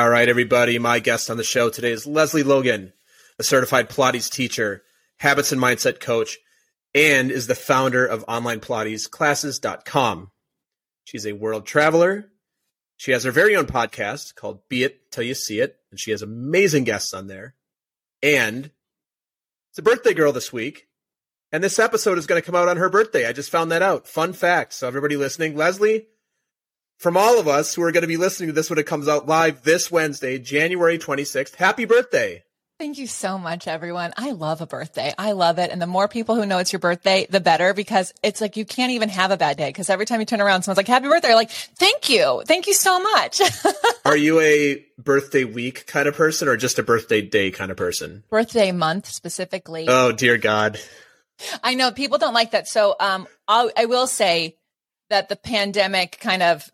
All right, everybody. My guest on the show today is Lesley Logan, a certified Pilates teacher, habits and mindset coach, and is the founder of onlinepilatesclasses.com. She's a world traveler. She has her very own podcast called Be It Till You See It, and she has amazing guests on there. And it's a birthday girl this week. And this episode is going to come out on her birthday. I just found that out. Fun fact. So everybody listening, Lesley, from all of us who are going to be listening to this when it comes out live this Wednesday, January 26th, happy birthday. Thank you so much, everyone. I love a birthday. I love it. And the more people who know it's your birthday, the better because it's like you can't even have a bad day because every time you turn around, someone's like, happy birthday. You're like, thank you. Thank you so much. are you a birthday week kind of person or just a birthday day kind of person? Birthday month specifically. Oh, dear God. I know people don't like that. So, um, I'll, I will say that the pandemic kind of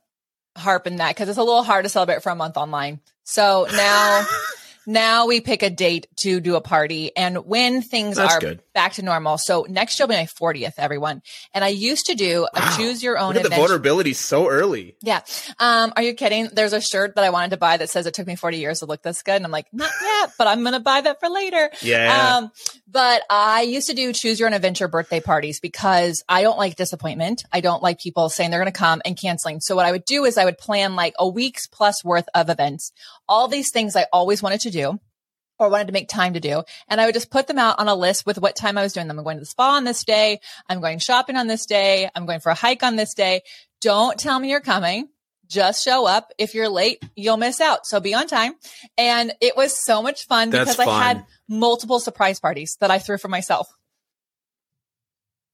harping that because it's a little hard to celebrate for a month online. So now now we pick a date to do a party and when things That's are good. Back to normal. So next year will be my 40th, everyone. And I used to do a Wow. choose your own Look at the vulnerability so early. Yeah. Um, are you kidding? There's a shirt that I wanted to buy that says it took me 40 years to look this good. And I'm like, not yet, but I'm going to buy that for later. Yeah. Um, but I used to do choose your own adventure birthday parties because I don't like disappointment. I don't like people saying they're going to come and canceling. So what I would do is I would plan like a week's plus worth of events, all these things I always wanted to do or wanted to make time to do. And I would just put them out on a list with what time I was doing them. I'm going to the spa on this day. I'm going shopping on this day. I'm going for a hike on this day. Don't tell me you're coming. Just show up. If you're late, you'll miss out. So be on time. And it was so much fun That's because I had multiple surprise parties that I threw for myself.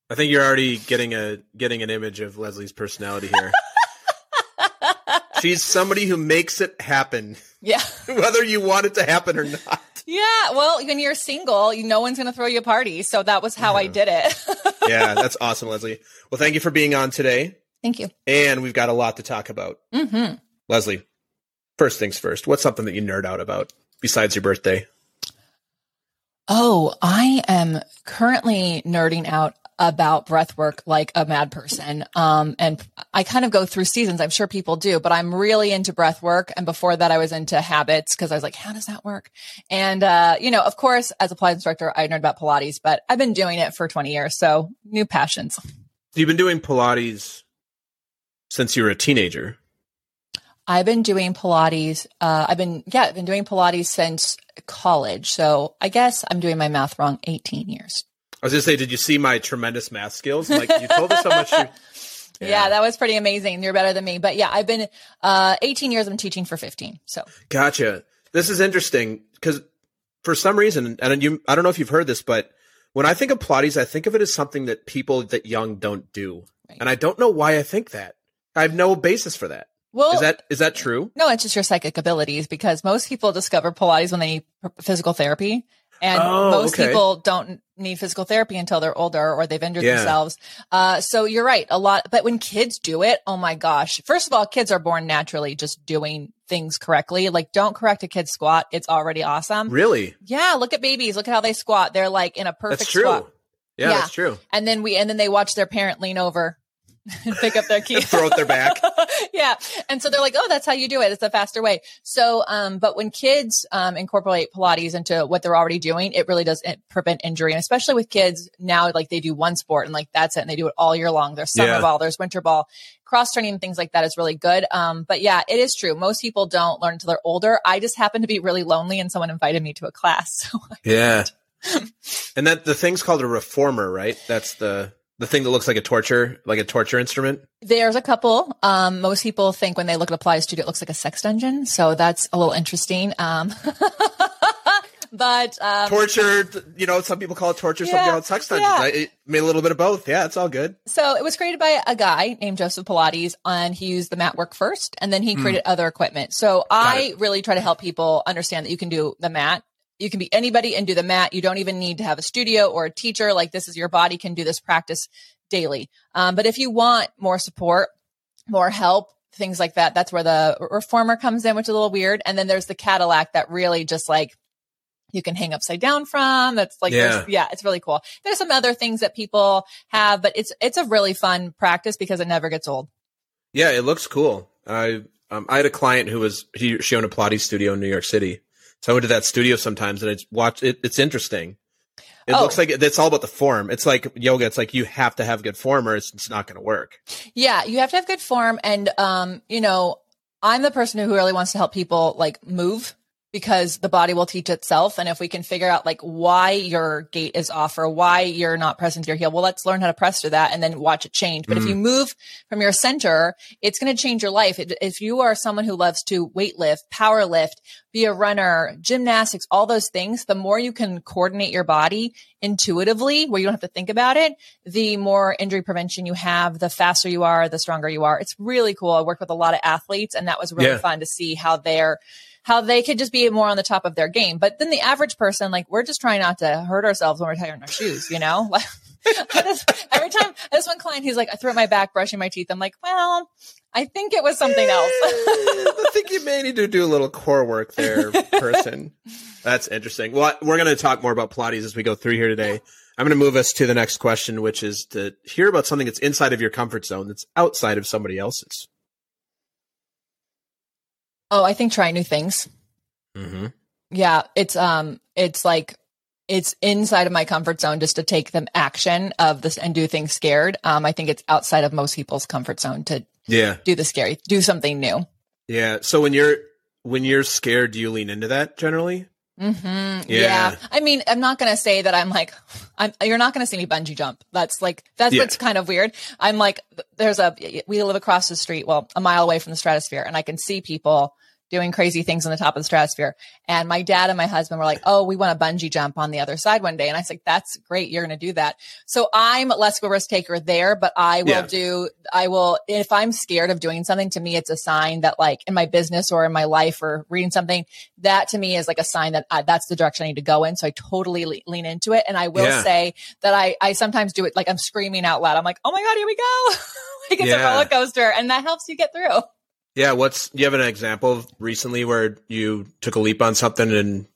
I think you're already getting a getting an image of Lesley's personality here. She's somebody who makes it happen, Yeah. whether you want it to happen or not. Yeah. Well, when you're single, no one's going to throw you a party. So that was how I did it. Yeah, that's awesome, Lesley. Well, thank you for being on today. Thank you. And we've got a lot to talk about. Mm-hmm. Lesley, first things first, what's something that you nerd out about besides your birthday? Oh, I am currently nerding out about breath work like a mad person. Um, and I kind of go through seasons. I'm sure people do, but I'm really into breath work. And before that, I was into habits because I was like, how does that work? And, uh, you know, of course, as a Pilates instructor, I learned about Pilates, but I've been doing it for 20 years. So new passions. You've been doing Pilates since you were a teenager. I've been doing Pilates. Uh, I've been, yeah, I've been doing Pilates since college. So I guess I'm doing my math wrong. 18 years. I was gonna say, did you see my tremendous math skills? Like you told us how much. You, Yeah. that was pretty amazing. You're better than me. But yeah, I've been uh 18 years. I'm teaching for 15. So Gotcha. This is interesting because for some reason, and you, I don't know if you've heard this, but when I think of Pilates, I think of it as something that people that young don't do, Right. and I don't know why I think that. I have no basis for that. well, Is that is that true? no, it's just your psychic abilities because most people discover Pilates when they need physical therapy. And Oh, most okay. people don't need physical therapy until they're older or they've injured Yeah. themselves. Uh, so you're right. A lot, but when kids do it, oh my gosh. First of all, kids are born naturally just doing things correctly. Like don't correct a kid's squat. It's already awesome. Really? Yeah. Look at babies. Look at how they squat. They're like in a perfect That's true. squat. Yeah, Yeah. that's true. And then we, and then they watch their parent lean over and pick up their key. Throw it their back. yeah. And so they're like, oh, that's how you do it. It's a faster way. So, um, but when kids, um, incorporate Pilates into what they're already doing, it really does prevent injury. And especially with kids now, like they do one sport and like that's it. And they do it all year long. There's summer Yeah. ball, there's winter ball, cross training, things like that is really good. Um, but yeah, it is true. Most people don't learn until they're older. I just happen to be really lonely and someone invited me to a class. So Yeah. and that the thing's called a reformer, right? That's the the thing that looks like a torture, like a torture instrument. There's a couple. Um, most people think when they look at a Pilates studio, it looks like a sex dungeon. So that's a little interesting. Um, but, um, Torture, you know, some people call it torture, some Yeah, people call it sex dungeons. yeah. I, it made a little bit of both. Yeah, it's all good. so it was created by a guy named Joseph Pilates and he used the mat work first and then he created other equipment. So I really try to help people understand that you can do the mat. You can be anybody and do the mat. You don't even need to have a studio or a teacher. Like this is your body can do this practice daily. Um, but if you want more support, more help, things like that, that's where the reformer comes in, which is a little weird. And then there's the Cadillac that really just like you can hang upside down from. That's like, Yeah. yeah. it's really cool. There's some other things that people have, but it's, it's a really fun practice because it never gets old. Yeah, it looks cool. I Um, I had a client who was he she owned a Pilates studio in New York City, so I went to that studio sometimes and I watch it. It's interesting. It Oh. looks like it's all about the form. It's like yoga. It's like you have to have good form or it's, it's not going to work. Yeah, you have to have good form and um, you know, I'm the person who really wants to help people like move because the body will teach itself and if we can figure out like why your gait is off or why you're not pressing to your heel, well let's learn how to press to that and then watch it change. But if you mm. move from your center, it's going to change your life. If you are someone who loves to weight lift, power lift, be a runner, gymnastics, all those things, the more you can coordinate your body intuitively where you don't have to think about it, the more injury prevention you have, the faster you are, the stronger you are. It's really cool. I worked with a lot of athletes and that was really Yeah. fun to see how they're how they could just be more on the top of their game. But then the average person, like we're just trying not to hurt ourselves when we're tying our shoes, you know? Just- every time this one client, he's like, I threw at my back brushing my teeth. I'm like, well, I think it was something else. I think you may need to do a little core work there, person. That's interesting. Well, we're going to talk more about Pilates as we go through here today. I'm going to move us to the next question, which is to hear about something that's inside of your comfort zone that's outside of somebody else's. Oh, I think try new things. Mm-hmm. Yeah, it's um it's like it's inside of my comfort zone just to take the action of this and do things scared. Um I think it's outside of most people's comfort zone to Yeah. do the scary, do something new. Yeah. So when you're, when you're scared, do you lean into that generally? Mhm. Yeah. Yeah. I mean, I'm not going to say that I'm like I'm you're not going to see me bungee jump. That's like that's Yeah. what's kind of weird. I'm like there's a we live across the street, well, a mile away from the stratosphere and I can see people doing crazy things on the top of the stratosphere. And my dad and my husband were like, "Oh, we want to bungee jump on the other side one day." And I was like, "That's great. You're going to do that." So I'm less of a risk taker there, but I will Yeah. do I will if I'm scared of doing something to me it's a sign that like in my business or in my life or reading something that to me is like a sign that I, that's the direction I need to go in. So I totally le- lean into it. And I will Yeah. say that I, I sometimes do it like I'm screaming out loud. I'm like, oh my God, here we go. like it's Yeah. a roller coaster and that helps you get through. Yeah. What's, you have an example of recently where you took a leap on something and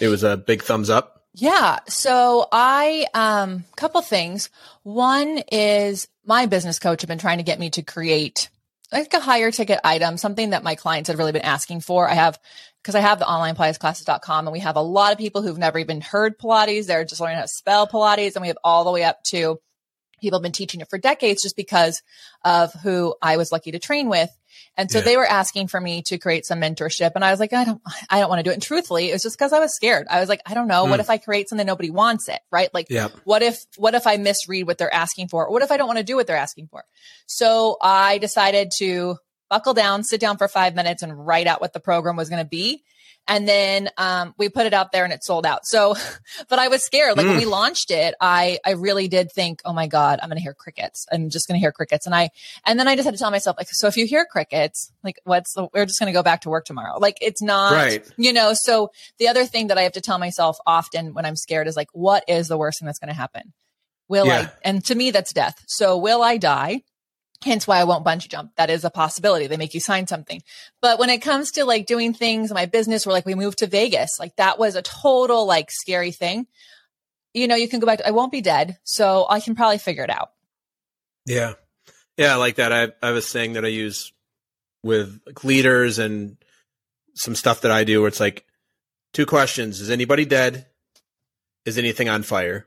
it was a big thumbs up? Yeah. So I, um, couple things. One is my business coach have been trying to get me to create like a higher ticket item, something that my clients had really been asking for. I have, because I have the online Pilatesclasses.com and we have a lot of people who've never even heard Pilates. They're just learning how to spell Pilates and we have all the way up to people have been teaching it for decades just because of who I was lucky to train with. And so Yeah. they were asking for me to create some mentorship. And I was like, I don't, I don't want to do it. And truthfully, it was just because I was scared. I was like, I don't know. What Hmm. if I create something nobody wants it? Right. Like, Yeah. what if, what if I misread what they're asking for? What if I don't want to do what they're asking for? So I decided to buckle down, sit down for five minutes and write out what the program was going to be. And then um, we put it out there and it sold out. So, but I was scared. Like when Mm. we launched it, I I really did think, oh my god, I'm going to hear crickets. I'm just going to hear crickets. And I and then I just had to tell myself, like, so if you hear crickets, like, what's the, we're just going to go back to work tomorrow. Like it's not, Right. you know. So the other thing that I have to tell myself often when I'm scared is like, what is the worst thing that's going to happen? Will Yeah. I? And to me, that's death. So will I die? Hence why I won't bungee jump. That is a possibility. They make you sign something. But when it comes to like doing things in my business where like we moved to Vegas, like that was a total like scary thing. You know, you can go back to, I won't be dead. So I can probably figure it out. Yeah. Yeah, I like that. I I was saying that I use with like leaders and some stuff that I do where it's like two questions. Is anybody dead? Is anything on fire?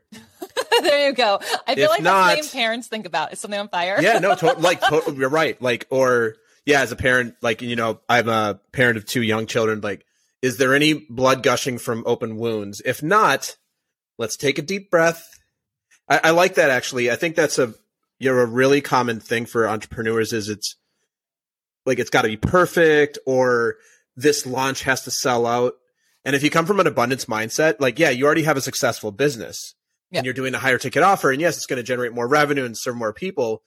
there you go. I feel If like not- that's something parents think about. Is something on fire? Yeah, no, to- like to- you're right. Like or yeah, as a parent, like you know, I'm a parent of two young children. Like, is there any blood gushing from open wounds? If not, let's take a deep breath. I, I like that actually. I think that's a you're a really common thing for entrepreneurs is it's like it's got to be perfect or this launch has to sell out. And if you come from an abundance mindset, like yeah, you already have a successful business Yeah. and you're doing a higher ticket offer, and yes, it's going to generate more revenue and serve more people.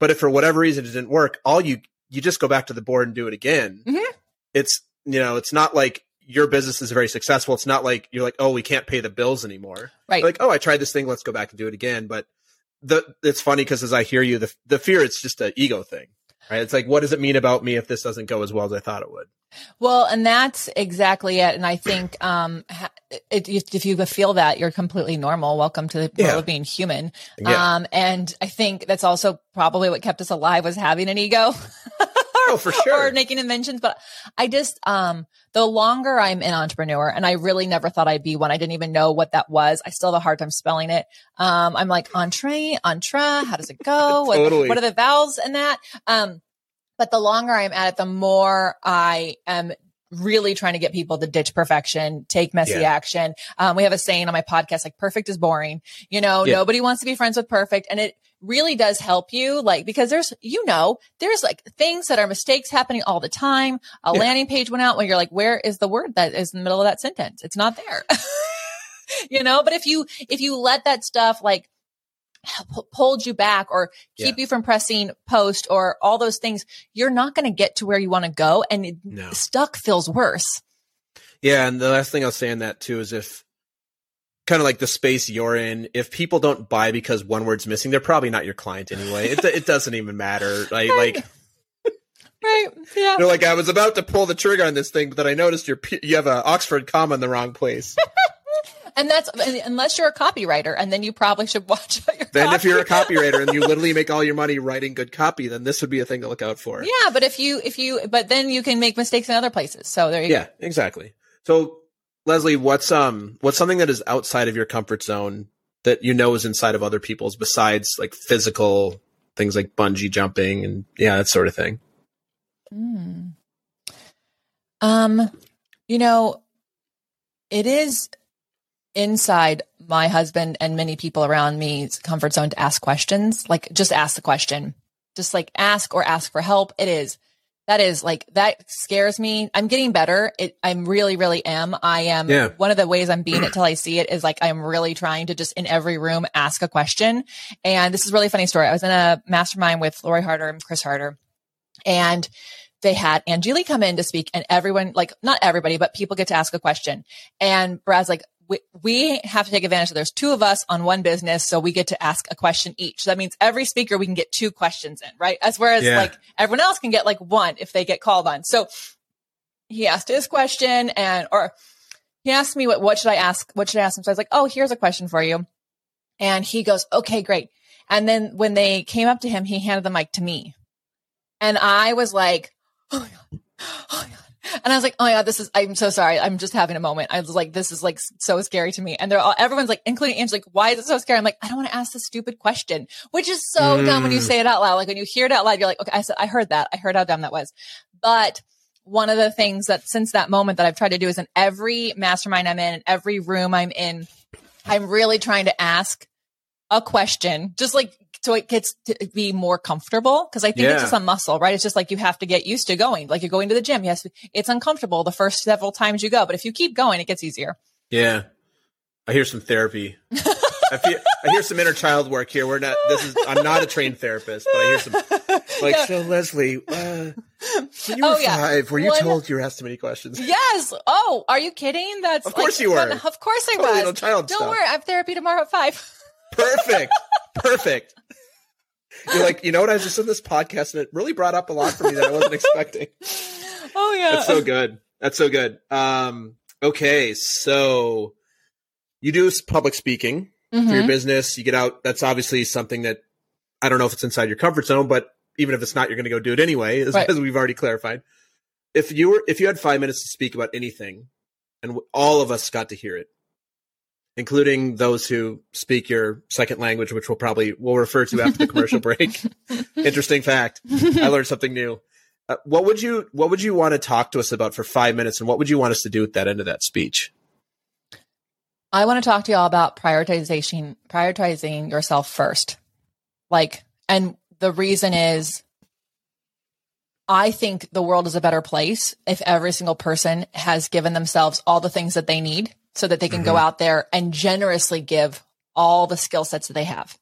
But if for whatever reason it didn't work, all you you just go back to the board and do it again. Mhm. It's you know, it's not like your business is very successful. It's not like you're like, oh, we can't pay the bills anymore. Right. Like, oh, I tried this thing. Let's go back and do it again. But the it's funny because as I hear you, the the fear it's just an ego thing, right? It's like, what does it mean about me if this doesn't go as well as I thought it would? Well, and that's exactly it. And I think um, it, if if you feel that, you're completely normal. Welcome to the world Yeah. of being human. Yeah. Um, and I think that's also probably what kept us alive was having an ego. Oh, for sure. or making inventions. But I just, um, the longer I'm an entrepreneur and I really never thought I'd be one, I didn't even know what that was. I still have a hard time spelling it. Um, I'm like entree, entre. How does it go? What- Totally. What, are the vowels in that? Um, but the longer I'm at it, the more I am really trying to get people to ditch perfection, take messy Yeah. action. Um, we have a saying on my podcast, like perfect is boring. You know, Yeah. nobody wants to be friends with perfect. And it really does help you. Like, because there's, you know, there's like things that are mistakes happening all the time. A Yeah. landing page went out when you're like, where is the word that is in the middle of that sentence? It's not there. you know, but if you, if you let that stuff like, hold you back or keep you from pressing post or all those things, you're not going to get to where you want to go. And No. stuck feels worse. Yeah, and the last thing I'll say on that too is if kind of like the space you're in, if people don't buy because one word's missing, they're probably not your client anyway. It it doesn't even matter. Like Right. like Right. Yeah. you're like I was about to pull the trigger on this thing, but then I noticed you're you have a Oxford comma in the wrong place. And that's unless you're a copywriter, and then you probably should watch your then if you're a copywriter and you literally make all your money writing good copy, then this would be a thing to look out for. Yeah, but if you if you but then you can make mistakes in other places. So there you go. Yeah, exactly. So Lesley, what's um what's something that is outside of your comfort zone that you know is inside of other people's besides like physical things like bungee jumping and yeah, that sort of thing. Hmm. Um, you know, it is inside my husband and many people around me's comfort zone to ask questions. Like just ask the question. Just like ask or ask for help. It is. That is like that scares me. I'm getting better. It I'm really, really am. I am Yeah. one of the ways I'm being it till I see it is like I'm really trying to just in every room ask a question. And this is a really funny story. I was in a mastermind with Lori Harder and Chris Harder. And they had Angeli come in to speak and everyone, like not everybody, but people get to ask a question. And Brad's like, we, we have to take advantage of there's two of us on one business. So we get to ask a question each. That means every speaker, we can get two questions in, right? As whereas Yeah. like everyone else can get like one if they get called on. So he asked his question and, or he asked me what, what should I ask? What should I ask him? So I was like, Oh, here's a question for you. And he goes, okay, great. And then when they came up to him, he handed the mic to me. And I was like, oh my God. Oh my God. And I was like, oh my God, this is, I'm so sorry. I'm just having a moment. I was like, this is like so scary to me. And they're all, everyone's like, including Ange, like, why is it so scary? I'm like, I don't want to ask this stupid question, which is so dumb when you Mm. say it out loud. Like when you hear it out loud, you're like, okay, I said, I heard that. I heard how dumb that was. But one of the things that since that moment that I've tried to do is in every mastermind I'm in, in every room I'm in, I'm really trying to ask a question, just like so it gets to be more comfortable. Cause I think Yeah. it's just a muscle, right? It's just like you have to get used to going. Like you're going to the gym. Yes, it's uncomfortable the first several times you go, but if you keep going, it gets easier. Yeah. I hear some therapy. I feel I hear some inner child work here. We're not this is I'm not a trained therapist, but I hear some like Yeah. so Lesley, uh when you Oh, were yeah. five, were you One- told you were asked too many questions? Yes. Oh, are you kidding? That's Of course like- you were. Of course I Totally was. child Don't stuff. worry. I have therapy tomorrow at five. Perfect. Perfect. You're like, you know what? I was just in this podcast and it really brought up a lot for me that I wasn't expecting. Oh yeah. That's so good. That's so good. Um, okay, so you do public speaking for your Mhm. business. You get out. That's obviously something that I don't know if it's inside your comfort zone, but even if it's not, you're going to go do it anyway, as, Right. as we've already clarified. If you were, if you had five minutes to speak about anything, and all of us got to hear it, including those who speak your second language, which we'll probably we'll refer to after the commercial break. Interesting fact. I learned something new. Uh, what would you What would you want to talk to us about for five minutes, and what would you want us to do at that end of that speech? I want to talk to y'all about prioritization, prioritizing yourself first. Like, and the reason is I think the world is a better place if every single person has given themselves all the things that they need so that they can go Mhm. out there and generously give all the skill sets that they have.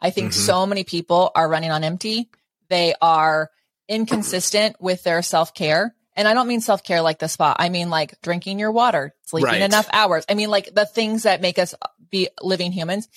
I think Mhm. so many people are running on empty. They are inconsistent with their self care. And I don't mean self care like the spa. I mean like drinking your water, sleeping Right. enough hours. I mean like the things that make us be living humans.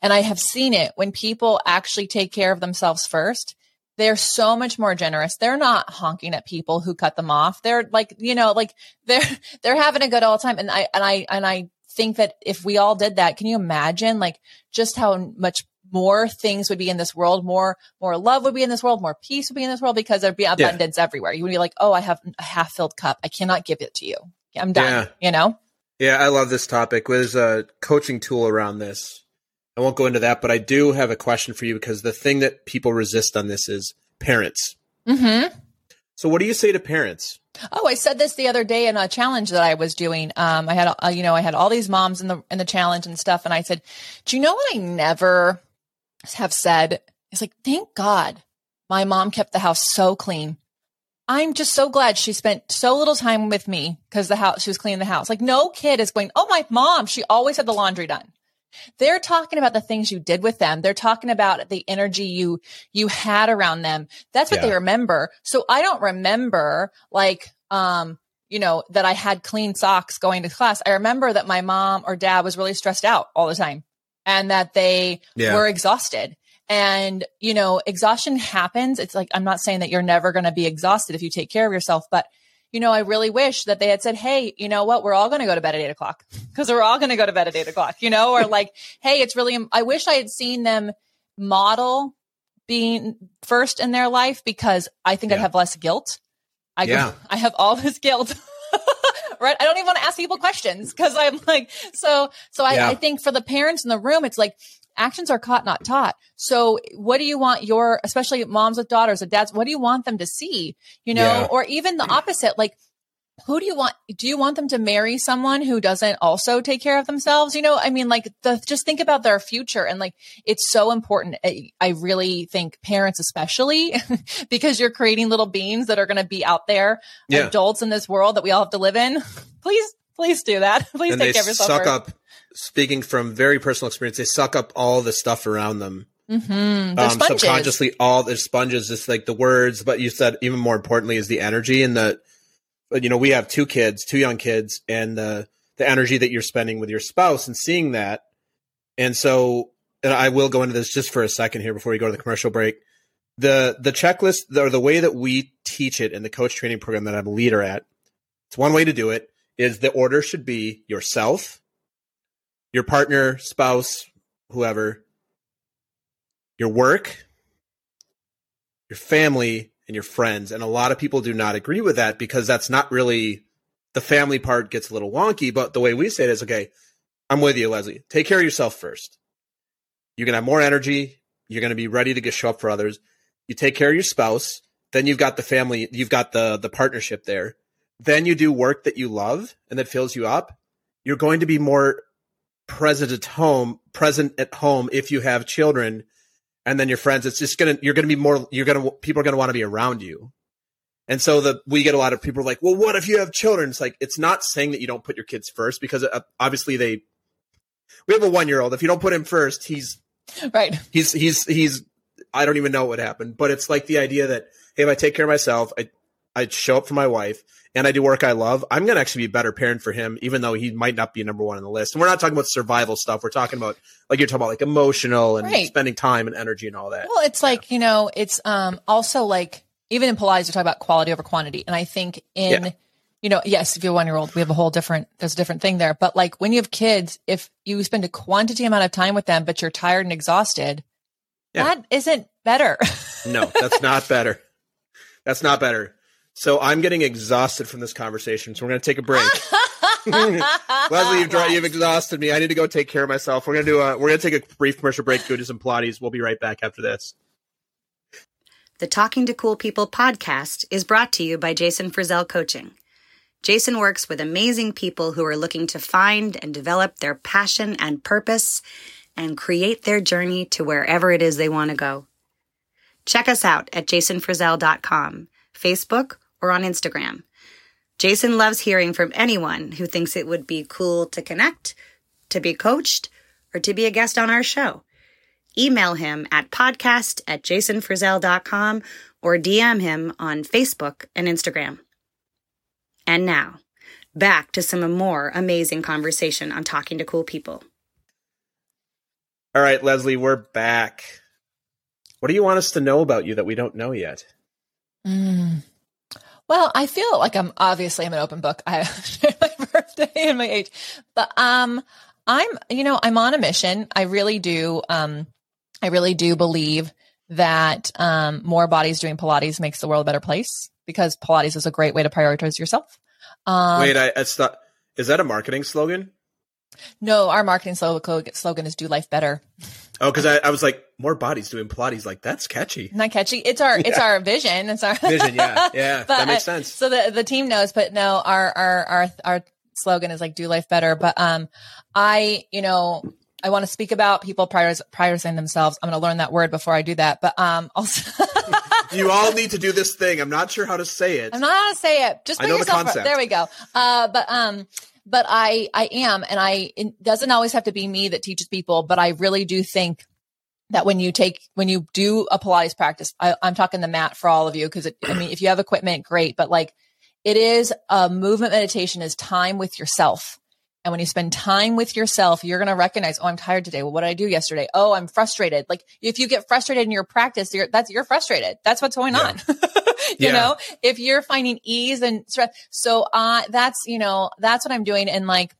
And I have seen it when people actually take care of themselves first. They're so much more generous. They're not honking at people who cut them off. They're like, you know, like they're, they're having a good old time. And I, and I, and I think that if we all did that, can you imagine like just how much more things would be in this world, more, more love would be in this world, more peace would be in this world because there'd be abundance yeah. everywhere. You would be like, oh, I have a half filled cup. I cannot give it to you. I'm done. Yeah. You know? Yeah, I love this topic. There's a coaching tool around this. I won't go into that, but I do have a question for you because the thing that people resist on this is parents. Mm-hmm. So, what do you say to parents? Oh, I said this the other day in a challenge that I was doing. Um, I had, uh, you know, I had all these moms in the in the challenge and stuff, and I said, "Do you know what I never have said?" It's like, "Thank God, my mom kept the house so clean." I'm just so glad she spent so little time with me because the house she was cleaning the house. Like no kid is going, "Oh, my mom, she always had the laundry done." They're talking about the things you did with them. They're talking about the energy you, you had around them. That's what yeah. they remember. So I don't remember like, um, you know, that I had clean socks going to class. I remember that my mom or dad was really stressed out all the time and that they yeah. were exhausted. And, you know, exhaustion happens. It's like, I'm not saying that you're never going to be exhausted if you take care of yourself, but you know, I really wish that they had said, Hey, you know what? We're all going to go to bed at eight o'clock because we're all going to go to bed at eight o'clock, you know, or like, Hey, it's really, I wish I had seen them model being first in their life because I think yeah. I'd have less guilt. I, yeah. I have all this guilt. right. I don't even want to ask people questions because I'm like, so, so I, yeah. I think for the parents in the room, it's like, actions are caught, not taught. So what do you want your, especially moms with daughters and dads, what do you want them to see? You know, yeah. or even the opposite, like, who do you want? Do you want them to marry someone who doesn't also take care of themselves? You know, I mean, like the, just think about their future and like, it's so important. I, I really think parents, especially because you're creating little beings that are going to be out there, yeah. adults in this world that we all have to live in. Please, please do that. Please and take care of yourself. Suck first. up speaking from very personal experience, they suck up all the stuff around them. Mm-hmm. Um, subconsciously, all the sponges, just like the words, but you said even more importantly is the energy and the, you know, we have two kids, two young kids, and the the energy that you're spending with your spouse and seeing that. And so, and I will go into this just for a second here before we go to the commercial break. The the checklist or the way that we teach it in the coach training program that I'm a leader at, it's one way to do it. Is the order should be yourself, your partner, spouse, whoever, your work, your family, and your friends. And a lot of people do not agree with that because that's not really the family part gets a little wonky. But the way we say it is okay, I'm with you, Lesley. Take care of yourself first. You're going to have more energy. You're going to be ready to get show up for others. You take care of your spouse. Then you've got the family. You've got the, the partnership there. Then you do work that you love and that fills you up. You're going to be more present at home, present at home if you have children and then your friends. It's just gonna you're gonna be more you're gonna people are gonna want to be around you. And so the we get a lot of people like, well, what if you have children? It's like it's not saying that you don't put your kids first because uh, obviously they. We have a one year old. If you don't put him first, he's right. He's he's he's. I don't even know what happened, but it's like the idea that hey, if I take care of myself, I I show up for my wife, and I do work I love, I'm going to actually be a better parent for him, even though he might not be number one on the list. And we're not talking about survival stuff. We're talking about, like you're talking about, like emotional and right. spending time and energy and all that. Well, it's yeah. like, you know, it's um also like, even in Pilates, we talk about quality over quantity. And I think in, yeah. you know, yes, if you're one year old, we have a whole different, there's a different thing there. But like when you have kids, if you spend a quantity amount of time with them, but you're tired and exhausted, yeah. that isn't better. no, that's not better. That's not better. So I'm getting exhausted from this conversation. So we're going to take a break. Lesley, you've, you've exhausted me. I need to go take care of myself. We're going to do a, we're going to take a brief commercial break, go do some Pilates. We'll be right back after this. The Talking to Cool People podcast is brought to you by Jason Frazell Coaching. Jason works with amazing people who are looking to find and develop their passion and purpose and create their journey to wherever it is they want to go. Check us out at jasonfrazell.com, Facebook, or on Instagram. Jason loves hearing from anyone who thinks it would be cool to connect, to be coached, or to be a guest on our show. Email him at podcast at jasonfrazell.com or DM him on Facebook and Instagram. And now, back to some more amazing conversation on talking to cool people. All right, Lesley, we're back. What do you want us to know about you that we don't know yet? Mm. Well, I feel like I'm obviously I'm an open book. I share my birthday and my age, but um, I'm you know I'm on a mission. I really do. Um, I really do believe that um, more bodies doing Pilates makes the world a better place because Pilates is a great way to prioritize yourself. Um, Wait, I, it's not. Is that a marketing slogan? no, our marketing slogan, slogan is "Do life better." Oh, because I, I was like, more bodies doing Pilates. Like that's catchy. Not catchy. It's our it's our vision. It's our Vision, yeah, yeah, But, that makes uh, sense. So the the team knows, but no, our our our our slogan is like "Do life better." But um, I you know I want to speak about people prioritizing themselves. I'm going to learn that word before I do that. But um, also. you all need to do this thing. I'm not sure how to say it. I'm not how to say it. Just I put know the yourself. concept. There we go. Uh, but um, but I I am, and I it doesn't always have to be me that teaches people, but I really do think that when you take when you do a Pilates practice, I, I'm talking the mat for all of you because I mean, if you have equipment, great, but like it is a movement meditation is time with yourself. And when you spend time with yourself, you're going to recognize, oh, I'm tired today. Well, what did I do yesterday? Oh, I'm frustrated. Like if you get frustrated in your practice, you're, that's, you're frustrated. That's what's going Yeah. on. you Yeah. know, if you're finding ease and stress. So, uh, that's, you know, that's what I'm doing. And like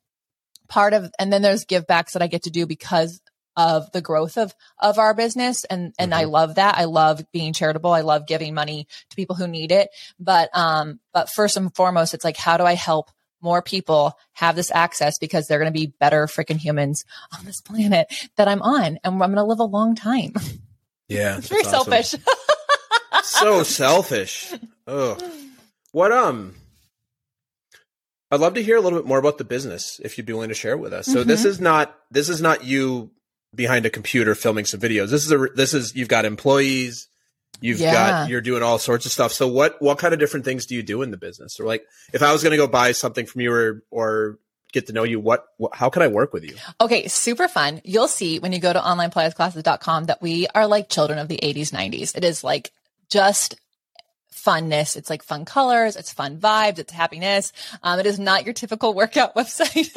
part of, and then there's give backs that I get to do because of the growth of, of our business. And, and I love that. I love being charitable. I love giving money to people who need it. But, um, but first and foremost, it's like, how do I help more people have this access because they're going to be better freaking humans on this planet that I'm on and I'm going to live a long time. yeah, It's very awesome. selfish. so selfish. Ugh. What um I'd love to hear a little bit more about the business if you'd be willing to share it with us. So this Mm-hmm. is not this is not you behind a computer filming some videos. This is a this is you've got employees, you've Yeah. got you're doing all sorts of stuff. So what what kind of different things do you do in the business? Or like if I was going to go buy something from you or or get to know you, what, what how can I work with you? Okay, super fun. You'll see when you go to onlinepilatesclasses.com that we are like children of the 80s, 90s. It is like just funness. It's like fun colors. It's fun vibes. It's happiness. Um, it is not your typical workout website.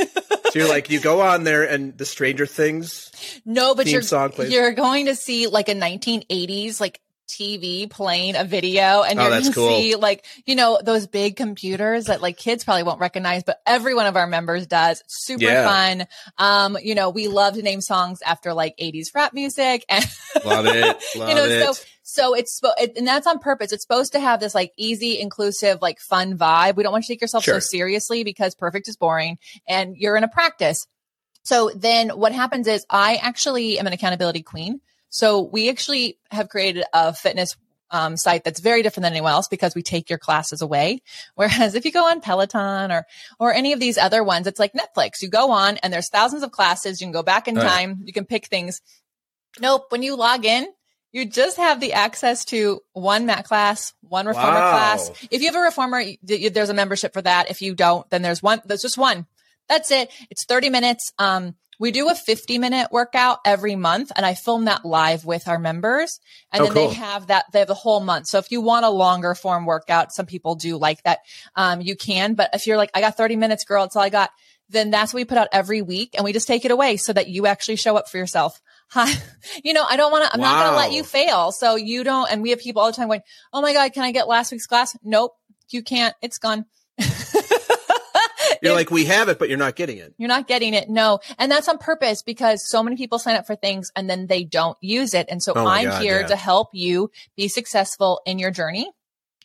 So you're like you go on there and the Stranger Things no, but you're, you're going to see like a 1980s, like TV playing a video and Oh, you're to cool. see like, you know, those big computers that like kids probably won't recognize, but every one of our members does. Super Yeah. fun. Um, you know, we love to name songs after like 80s rap music and Love it. Love you know, it. so so it's and that's on purpose. It's supposed to have this like easy, inclusive, like fun vibe. We don't want you to take yourself Sure. so seriously because perfect is boring, and you're in a practice. So then what happens is I actually am an accountability queen. So we actually have created a fitness um, site that's very different than anyone else because we take your classes away. Whereas if you go on Peloton or or any of these other ones, it's like Netflix. You go on and there's thousands of classes. You can go back in time. You can pick things. Nope. When you log in, you just have the access to one mat class, one reformer Wow. class. If you have a reformer, there's a membership for that. If you don't, then there's one. There's just one. That's it. It's 30 minutes. Um, we do a 50 minute workout every month and I film that live with our members. And Oh, then cool. they have that, they have the whole month. So if you want a longer form workout, some people do like that. Um, you can, but if you're like, I got 30 minutes, girl, it's all I got, then that's what we put out every week and we just take it away so that you actually show up for yourself. Hi. You know, I don't want to, I'm not going to let you fail. So you don't, and we have people all the time going, Oh my God, can I get last week's class? Nope, you can't. It's gone. You're like, we have it, but you're not getting it. you're not getting it. No. And that's on purpose because so many people sign up for things and then they don't use it. And so Oh I'm God, here yeah. to help you be successful in your journey.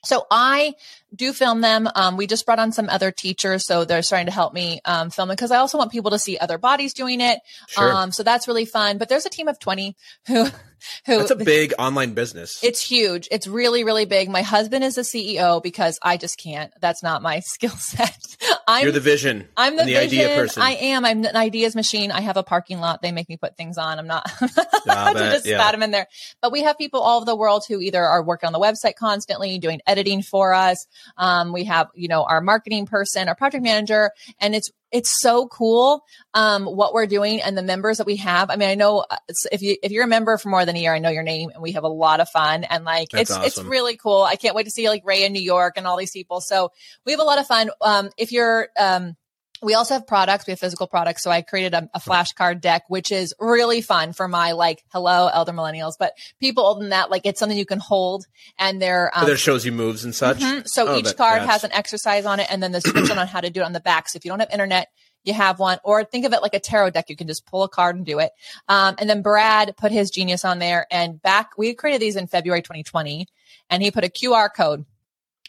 So I do film them. Um, we just brought on some other teachers, so they're starting to help me um, film it because I also want people to see other bodies doing it. Sure. Um, so that's really fun. But there's a team of 20 who, who That's a big online business. it's huge. It's really, really big. My husband is the CEO because I just can't. That's not my skill set. I'm You're the vision. I'm the, the vision. idea person. I am. I'm an ideas machine. I have a parking lot. They make me put things on. I'm not to just yeah. spat them in there. But we have people all over the world who either are working on the website constantly, doing editing for us. Um, we have, you know, our marketing person, our project manager, and it's it's so cool um, what we're doing and the members that we have. I mean, I know uh, it's- if you if you're a member for more than a year, I know your name, and we have a lot of fun and like That's it's it's really cool. I can't wait to see like Ray in New York and all these people. So we have a lot of fun. Um, if you're um, we also have products. We have physical products. So I created a, a flashcard deck, which is really fun for my like, hello, elder millennials, but people older than that, like it's something you can hold and they're, um, that shows you moves and such. Mhm. So Oh, each that- card that's- has an exercise on it and then the description on how to do it on the back. So if you don't have internet, you have one, or think of it like a tarot deck. You can just pull a card and do it. Um, and then Brad put his genius on there and back, we created these in February 2020 and he put a QR code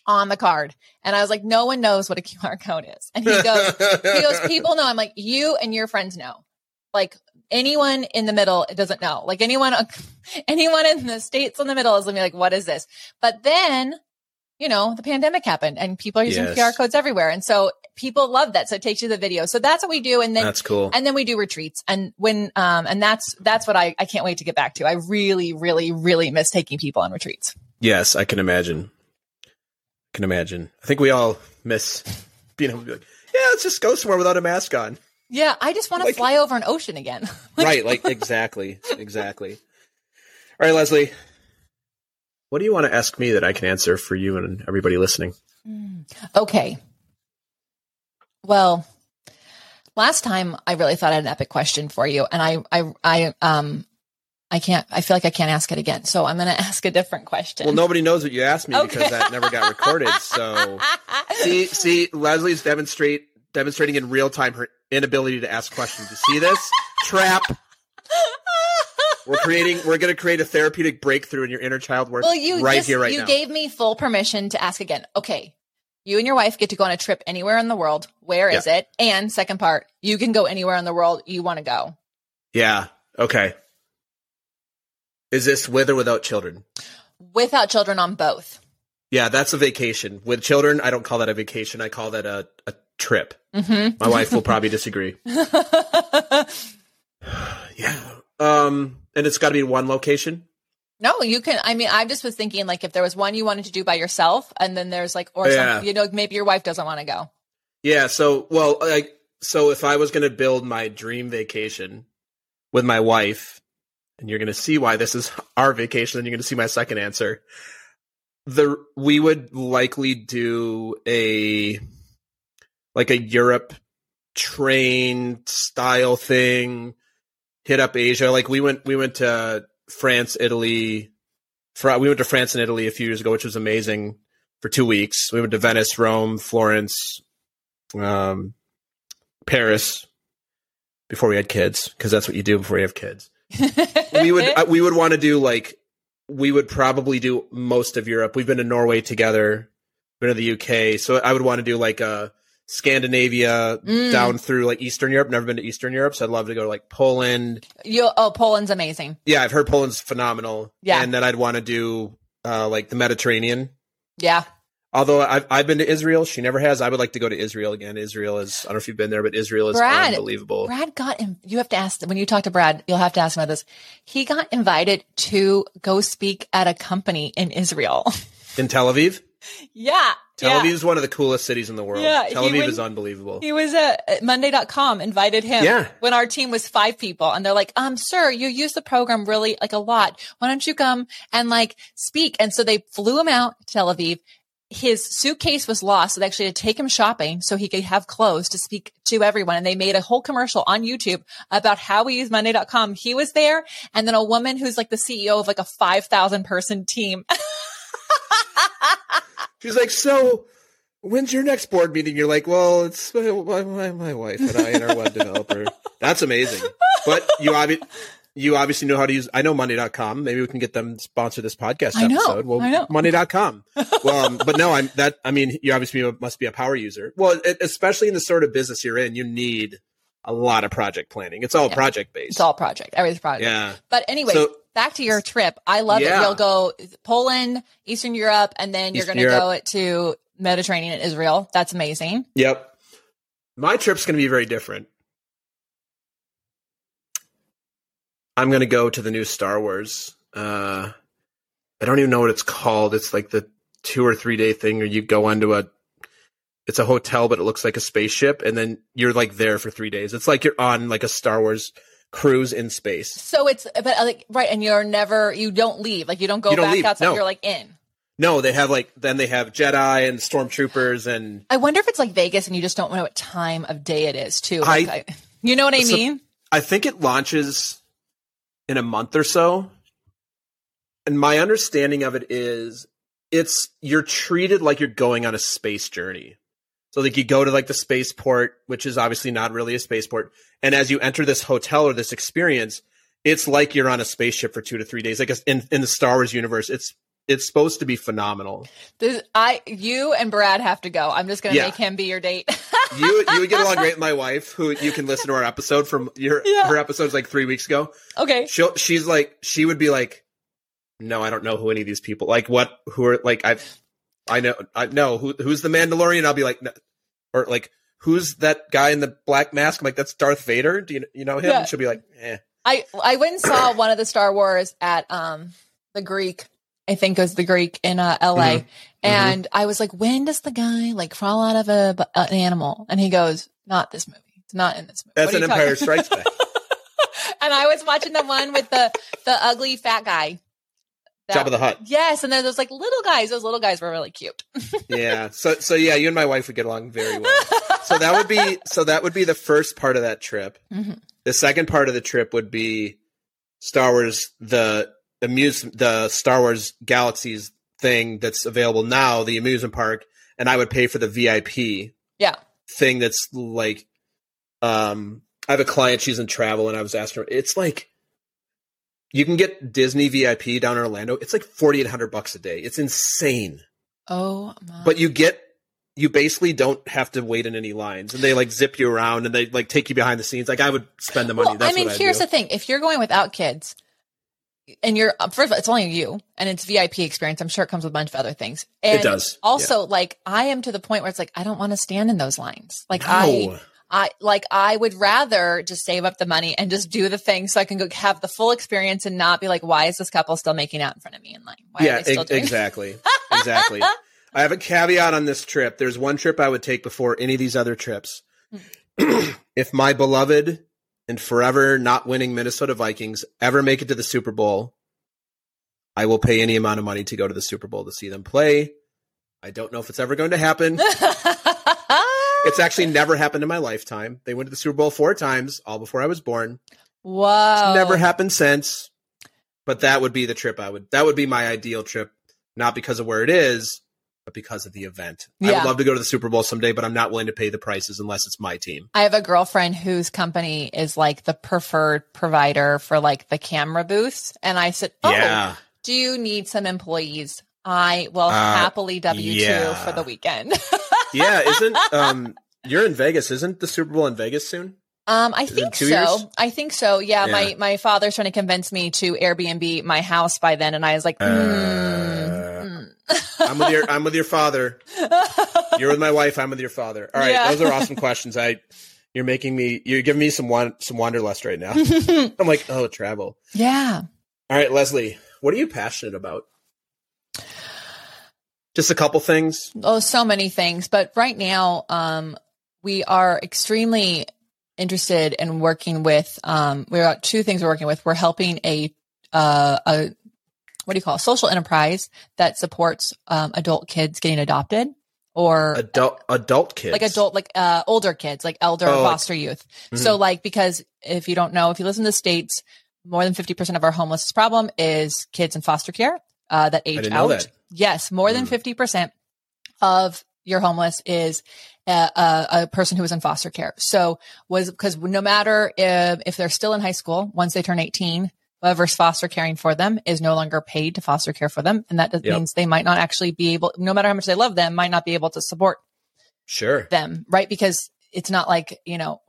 on the card. And I was like, no one knows what a QR code is. And he goes, he goes, people know. I'm like, you and your friends know. Like anyone in the middle it doesn't know. Like anyone, anyone in the states in the middle is gonna be like, what is this? But then, you know, the pandemic happened and people are using Yes. QR codes everywhere. And so people love that. So it takes you to the video. So that's what we do. And then That's cool. and then we do retreats and when um and that's that's what I I can't wait to get back to. I really really really miss taking people on retreats. Yes, I can imagine. Can imagine. I think we all miss being able to be like, yeah, let's just go somewhere without a mask on. Yeah, I just want to Like- fly over an ocean again. right, like exactly, exactly. All right, Lesley, what do you want to ask me that I can answer for you and everybody listening? okay. Well, last time I really thought I had an epic question for you and I I I um I can't I feel like I can't ask it again. So I'm going to ask a different question. Well, nobody knows what you asked me because that never got recorded. So, see, see, Lesley's demonstrate demonstrating in real time her inability to ask questions. You see this trap? We're creating. We're going to create a therapeutic breakthrough in your inner child work well, you right just, here, right you now. gave me full permission to ask again. Okay. You and your wife get to go on a trip anywhere in the world. Where is it? And second part, you can go anywhere in the world you want to go. yeah. Okay. Is this with or without children? Without children on both. Yeah, that's a vacation. With children, I don't call that a vacation. I call that a, a trip. Mm-hmm. My wife will probably disagree. Yeah. Um, and it's got to be one location. No, you can. I mean, I just was thinking like if there was one you wanted to do by yourself, and then there's like, or Yeah. some, you know, maybe your wife doesn't want to go. Yeah. So, well, like, so if I was going to build my dream vacation with my wife, and you're going to see why this is our vacation, and you're going to see my second answer. The we would likely do a like a Europe train style thing, hit up Asia. Like we went we went to France, Italy. We went to France and Italy a few years ago, which was amazing for two weeks. We went to Venice, Rome, Florence, um, Paris before we had kids, because that's what you do before you have kids. We would uh, we would want to do like we would probably do most of Europe. We've been to Norway together, been to the UK, so I would want to do like a Scandinavia Mm. down through like Eastern Europe. Never been to Eastern Europe, so I'd love to go to like Poland. you. Oh, Poland's amazing. Yeah, I've heard Poland's phenomenal. Yeah. and then I'd want to do uh, like the Mediterranean. Yeah. Although I've I've been to Israel, she never has. I would like to go to Israel again. Israel is I don't know if you've been there, but Israel is Brad, unbelievable. Brad got. In, you have to ask when you talk to Brad. You'll have to ask him about this. He got invited to go speak at a company in Israel. In Tel Aviv, yeah. Tel yeah. Aviv is one of the coolest cities in the world. Yeah, Tel Aviv went- is unbelievable. He was at Monday.com, invited him Yeah. when our team was five people. And they're like, um, sir, you use the program really like a lot. Why don't you come and like speak? And so they flew him out to Tel Aviv. His suitcase was lost. So they actually had to take him shopping so he could have clothes to speak to everyone. And they made a whole commercial on YouTube about how we use Monday.com. He was there. And then a woman who's like the CEO of like a 5,000 person team. She's like, so when's your next board meeting? You're like, well, it's my, my, my wife and I and our web developer. That's amazing. But you obvi- you obviously know how to use, I know Monday.com. Maybe we can get them to sponsor this podcast I know, episode. Well, I know. Monday.com. well, um, but no, I'm that, I mean, you obviously must be a power user. Well, it, especially in the sort of business you're in, you need a lot of project planning. It's all Yeah. project based. It's all project. Everything's project. Yeah. But anyway, So- back to your trip. I love Yeah. it. You'll go Poland, Eastern Europe, and then you're going to go to Mediterranean and Israel. That's amazing. Yep. My trip's going to be very different. I'm going to go to the new Star Wars. Uh, I don't even know what it's called. It's like the two or three day thing where you go onto a, it's a hotel, but it looks like a spaceship, and then you're like there for three days. It's like you're on like a Star Wars cruise in space. So it's, but uh, like, right. And you're never, you don't leave. Like you don't go You don't back leave, outside. no. You're like in. No, they have like then they have Jedi and stormtroopers and I wonder if it's like Vegas and you just don't know what time of day it is too. I- Like, I, you know what I So- mean? I think it launches in a month or so. And my understanding of it is it's you're treated like you're going on a space journey. So like you go to like the spaceport, which is obviously not really a spaceport, and as you enter this hotel or this experience, it's like you're on a spaceship for two to three days. Like in in the Star Wars universe, it's it's supposed to be phenomenal. This, I, you and Brad have to go. I'm just going to Yeah. make him be your date. You you would get along great with my wife, who you can listen to our episode from your Yeah. her episodes like three weeks ago. okay. She'll she's like she would be like, no, I don't know who any of these people like. What who are like I I know I know who who's the Mandalorian. I'll be like, no. or like who's that guy in the black mask? I'm like that's Darth Vader. Do you you know him? Yeah. And she'll be like, eh. I, I went and saw one of the Star Wars at, um, the Greek. I think was the Greek in uh, LA. Mhm. And I was like, when does the guy like crawl out of a, an animal? And he goes, not this movie. It's not in this movie. That's an Empire Strikes Back. and I was watching the one with the, the ugly fat guy. That- Jabba the Hutt. Yes. And then those like little guys, those little guys were really cute. Yeah. So so yeah, you and my wife would get along very well. So that would be so that would be the first part of that trip. Mhm. The second part of the trip would be Star Wars the amuse the Star Wars Galaxies thing that's available now, the amusement park, and I would pay for the VIP Yeah. thing that's like um I have a client, she's in travel and I was asking her it's like you can get Disney VIP down in Orlando. It's like forty eight hundred bucks a day. It's insane Oh my. but you get you basically don't have to wait in any lines and they like zip you around and they like take you behind the scenes. like i would spend the money Well, I mean, here's the thing: if you're going without kids, and you're uh, first of all, it's only you, and it's VIP experience. I'm sure it comes with a bunch of other things. And It does, Also, like I am to the point where it's like I don't want to stand in those lines. Like No. I, I like I would rather just save up the money and just do the thing so I can go have the full experience and not be like, why is this couple still making out in front of me in line? Why yeah are they still ex- exactly exactly i have a caveat on this trip there's one trip i would take before any of these other trips Hmm. if my beloved and forever not winning minnesota vikings ever make it to the super bowl i will pay any amount of money to go to the super bowl to see them play i don't know if it's ever going to happen It's actually never happened in my lifetime. They went to the Super Bowl four times, all before I was born. Whoa! It's never happened since. But that would be the trip I would that would be my ideal trip, not because of where it is, but because of the event. I would love to go to the Super Bowl someday, but I'm not willing to pay the prices unless it's my team. I have a girlfriend whose company is like the preferred provider for like the camera booths. And I said, Oh, Yeah. do you need some employees? I will Uh, happily W 2 yeah. for the weekend. Yeah, isn't um you're in Vegas, isn't the Super Bowl in Vegas soon? um, I think so. years? I think so. Yeah, Yeah. My, my father's trying to convince me to Airbnb my house by then. And I was like, Uh, mm, I'm with your I'm with your father. You're with my wife, I'm with your father. All right, Yeah. those are awesome questions. I you're making me you're giving me some wan- some wanderlust right now. I'm like, oh, travel. yeah. All right, Lesley, what are you passionate about? Just a couple things. Oh, so many things. But right now, um, we are extremely interested in working with, um, we're got two things we're working with. We're helping a, uh, a, what do you call it? Social enterprise that supports, um, adult kids getting adopted or Adult adult kids. like adult, like, uh, older kids, like elder Oh, like- foster youth. Mhm. So like, because if you don't know, if you listen to the States, more than 50% of our homelessness problem is kids in foster care, uh, that age out. that. Yes, more than Mm. 50% of your homeless is a, a, a person who is in foster care. So was because no matter if, if they're still in high school, once they turn 18, whoever's foster caring for them is no longer paid to foster care for them. And that Yep. means they might not actually be able, no matter how much they love them, might not be able to support Sure. them, right? Because it's not like, you know,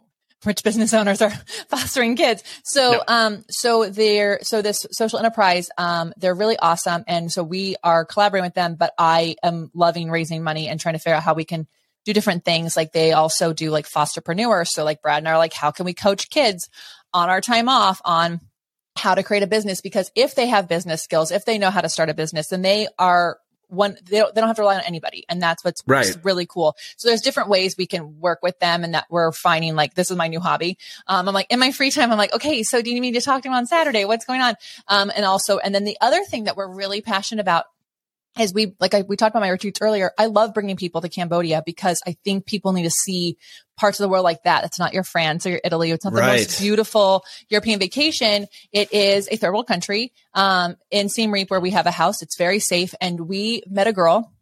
rich business owners are fostering kids. So, No. um, so they're, so this social enterprise, um, they're really awesome. And so we are collaborating with them, but I am loving raising money and trying to figure out how we can do different things. Like they also do like fosterpreneurs. So like Brad and I are like, how can we coach kids on our time off on how to create a business? Because if they have business skills, if they know how to start a business, then they are one, they don't, they don't have to rely on anybody. And that's what's Right. really cool. So there's different ways we can work with them and that we're finding like, this is my new hobby. Um, I'm like in my free time, I'm like, okay, so do you need me to talk to him on Saturday? What's going on? Um, and also, and then the other thing that we're really passionate about is we, like I, we talked about my retreats earlier. I love bringing people to Cambodia because I think people need to see parts of the world like that. It's not your France or your Italy. It's not the Right. most beautiful European vacation. It is a third world country, um, in Siem Reap where we have a house. It's very safe. And we met a girl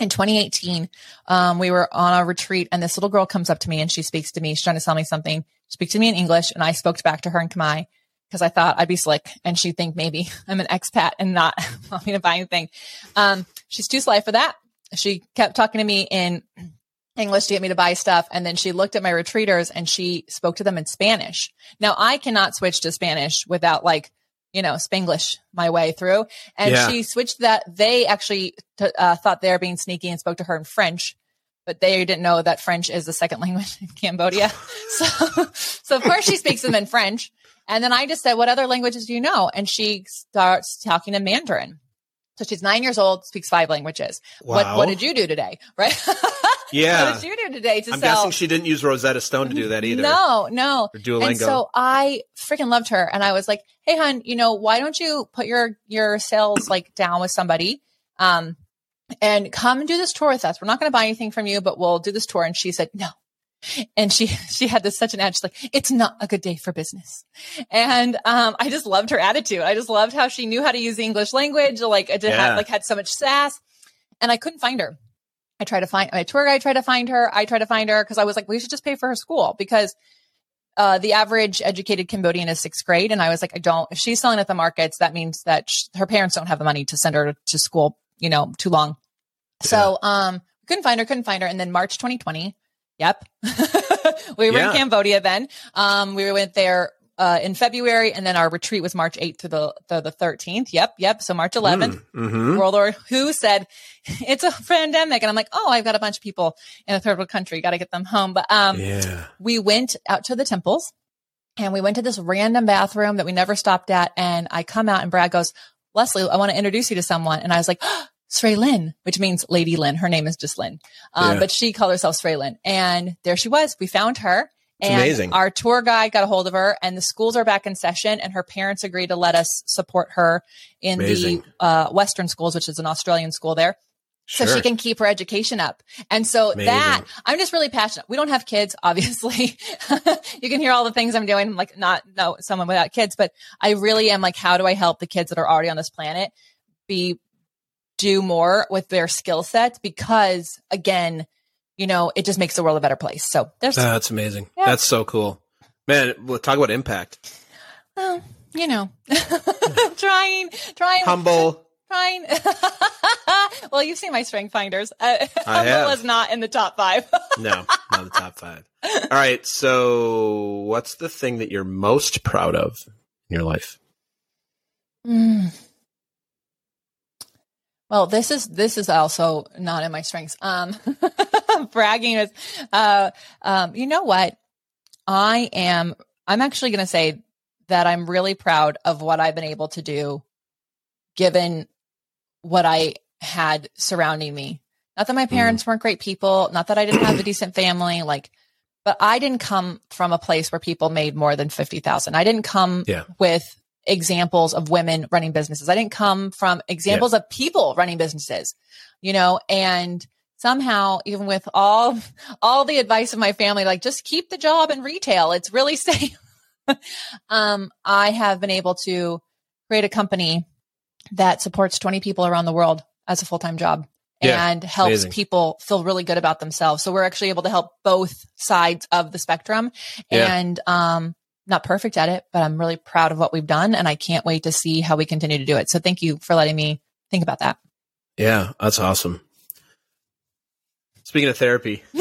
in 2018, um, we were on a retreat and this little girl comes up to me and she speaks to me. She's trying to sell me something. Speak to me in English. And I spoke back to her in Khmer because I thought I'd be slick and she'd think maybe I'm an expat and not want me to buy anything. Um, she's too sly for that. She kept talking to me in English to get me to buy stuff. And then she looked at my retreaters and she spoke to them in Spanish. Now I cannot switch to Spanish without like, you know, Spanglish my way through. And Yeah. she switched that. They actually t- uh, thought they were being sneaky and spoke to her in French, but they didn't know that French is the second language in Cambodia. So, so of course she speaks them in French. And then I just said, what other languages do you know? And she starts talking in Mandarin. So she's nine years old, speaks five languages. What, Wow. what did you do today? Right. Yeah. What did you do today to I'm sell? guessing she didn't use Rosetta Stone to do that either. No, no. Or Duolingo. And so I freaking loved her. And I was like, Hey, hun, you know, why don't you put your, your sales like down with somebody? Um, and come and do this tour with us. We're not going to buy anything from you, but we'll do this tour. And she said, no. And she, she had this such an edge, like, it's not a good day for business. And, um, I just loved her attitude. I just loved how she knew how to use the English language. Like, it did Yeah. have, like, had so much sass and I couldn't find her. I tried to find my tour guide, tried to find her. I tried to find her because I was like, we should just pay for her school because uh, the average educated Cambodian is sixth grade. And I was like, I don't, if she's selling at the markets, that means that sh- her parents don't have the money to send her to school, you know, too long. So, um, couldn't find her, couldn't find her. And then March 2020, yep. we were Yeah. in Cambodia then. Um, we went there, uh, in February and then our retreat was March 8th to the, the, the 13th. Yep. Yep. So March 11th. Mm-hmm. World War Who said it's a pandemic, and I'm like, oh, I've got a bunch of people in a third world country, got to get them home. But um, Yeah. we went out to the temples, and we went to this random bathroom that we never stopped at, and I come out, and Brad goes, Lesley, I want to introduce you to someone, and I was like. Srey Lynn, which means Lady Lynn. Her name is just Lynn. Um, Yeah. but she called herself Srey Lynn. And there she was. We found her. It's and amazing. our tour guide got a hold of her and the schools are back in session and her parents agreed to let us support her in Amazing. the uh, Western schools, which is an Australian school there Sure. so she can keep her education up. And so Amazing. that I'm just really passionate. We don't have kids, obviously. you can hear all the things I'm doing, I'm like not no someone without kids, but I really am like, how do I help the kids that are already on this planet be do more with their skill sets? Because again, you know, it just makes the world a better place. So there's, That's amazing. Yeah. That's so cool. Man, we'll talk about impact. well, you know, trying, trying, Humble. trying. well, you've seen my strength finders. Uh, I Humble have. is not in the top five. No, not the top five. All right. So, what's the thing that you're most proud of in your life? Mm. Well, this is this is also not in my strengths. Um, bragging is, uh, um, you know what? I am. I'm actually going to say that I'm really proud of what I've been able to do, given what I had surrounding me. Not that my parents weren't great people, not that I didn't have a decent family, like, but I didn't come from a place where people made more than fifty thousand. I didn't come Yeah. with examples of women running businesses. I didn't come from examples of people running businesses, you know, and somehow even with all, all the advice of my family, like just keep the job in retail. It's really safe. um, I have been able to create a company that supports 20 people around the world as a full-time job Yeah, and helps amazing. people feel really good about themselves. So we're actually able to help both sides of the spectrum Yeah. and, um, not perfect at it, but I'm really proud of what we've done and I can't wait to see how we continue to do it. So thank you for letting me think about that. Yeah, that's awesome. Speaking of therapy, we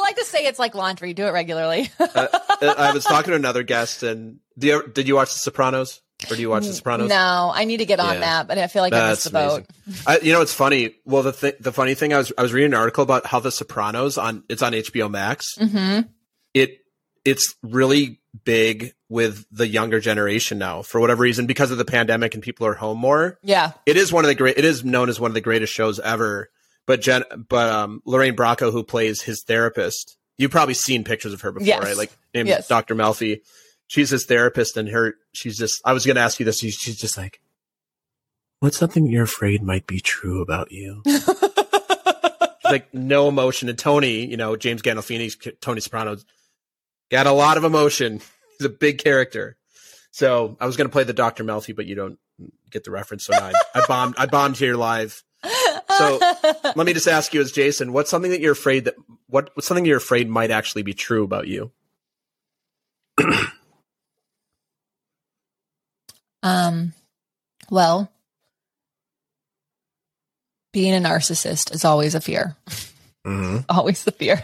like to say it's like laundry. Do it regularly. uh, I was talking to another guest, and do you, ever- did you watch The Sopranos, or do you watch The Sopranos? no, I need to get on Yeah. that, but I feel like I missed the boat. I, you know, it's funny. Well, the th- the funny thing, I was I was reading an article about how The Sopranos on it's on HBO Max. hmm It it's really big with the younger generation now for whatever reason because of the pandemic and people are home more. Yeah. It is one of the great. It is known as one of the greatest shows ever. But Jen, but um, Lorraine Bracco, who plays his therapist, you've probably seen pictures of her before, Yes. right? Like named Yes. Dr. Melfi. She's his therapist, and her she's just. I was going to ask you this. She's, she's just like, what's something you're afraid might be true about you? like no emotion. And Tony, you know, James Gandolfini's Tony Soprano, got a lot of emotion. He's a big character. So I was going to play the Dr. Melfi, but you don't get the reference. So I, I bombed. I bombed here live. So let me just ask you as Jason, what's something that you're afraid that what what's something you're afraid might actually be true about you? um, well, being a narcissist is always a fear. Mm-hmm. always the fear.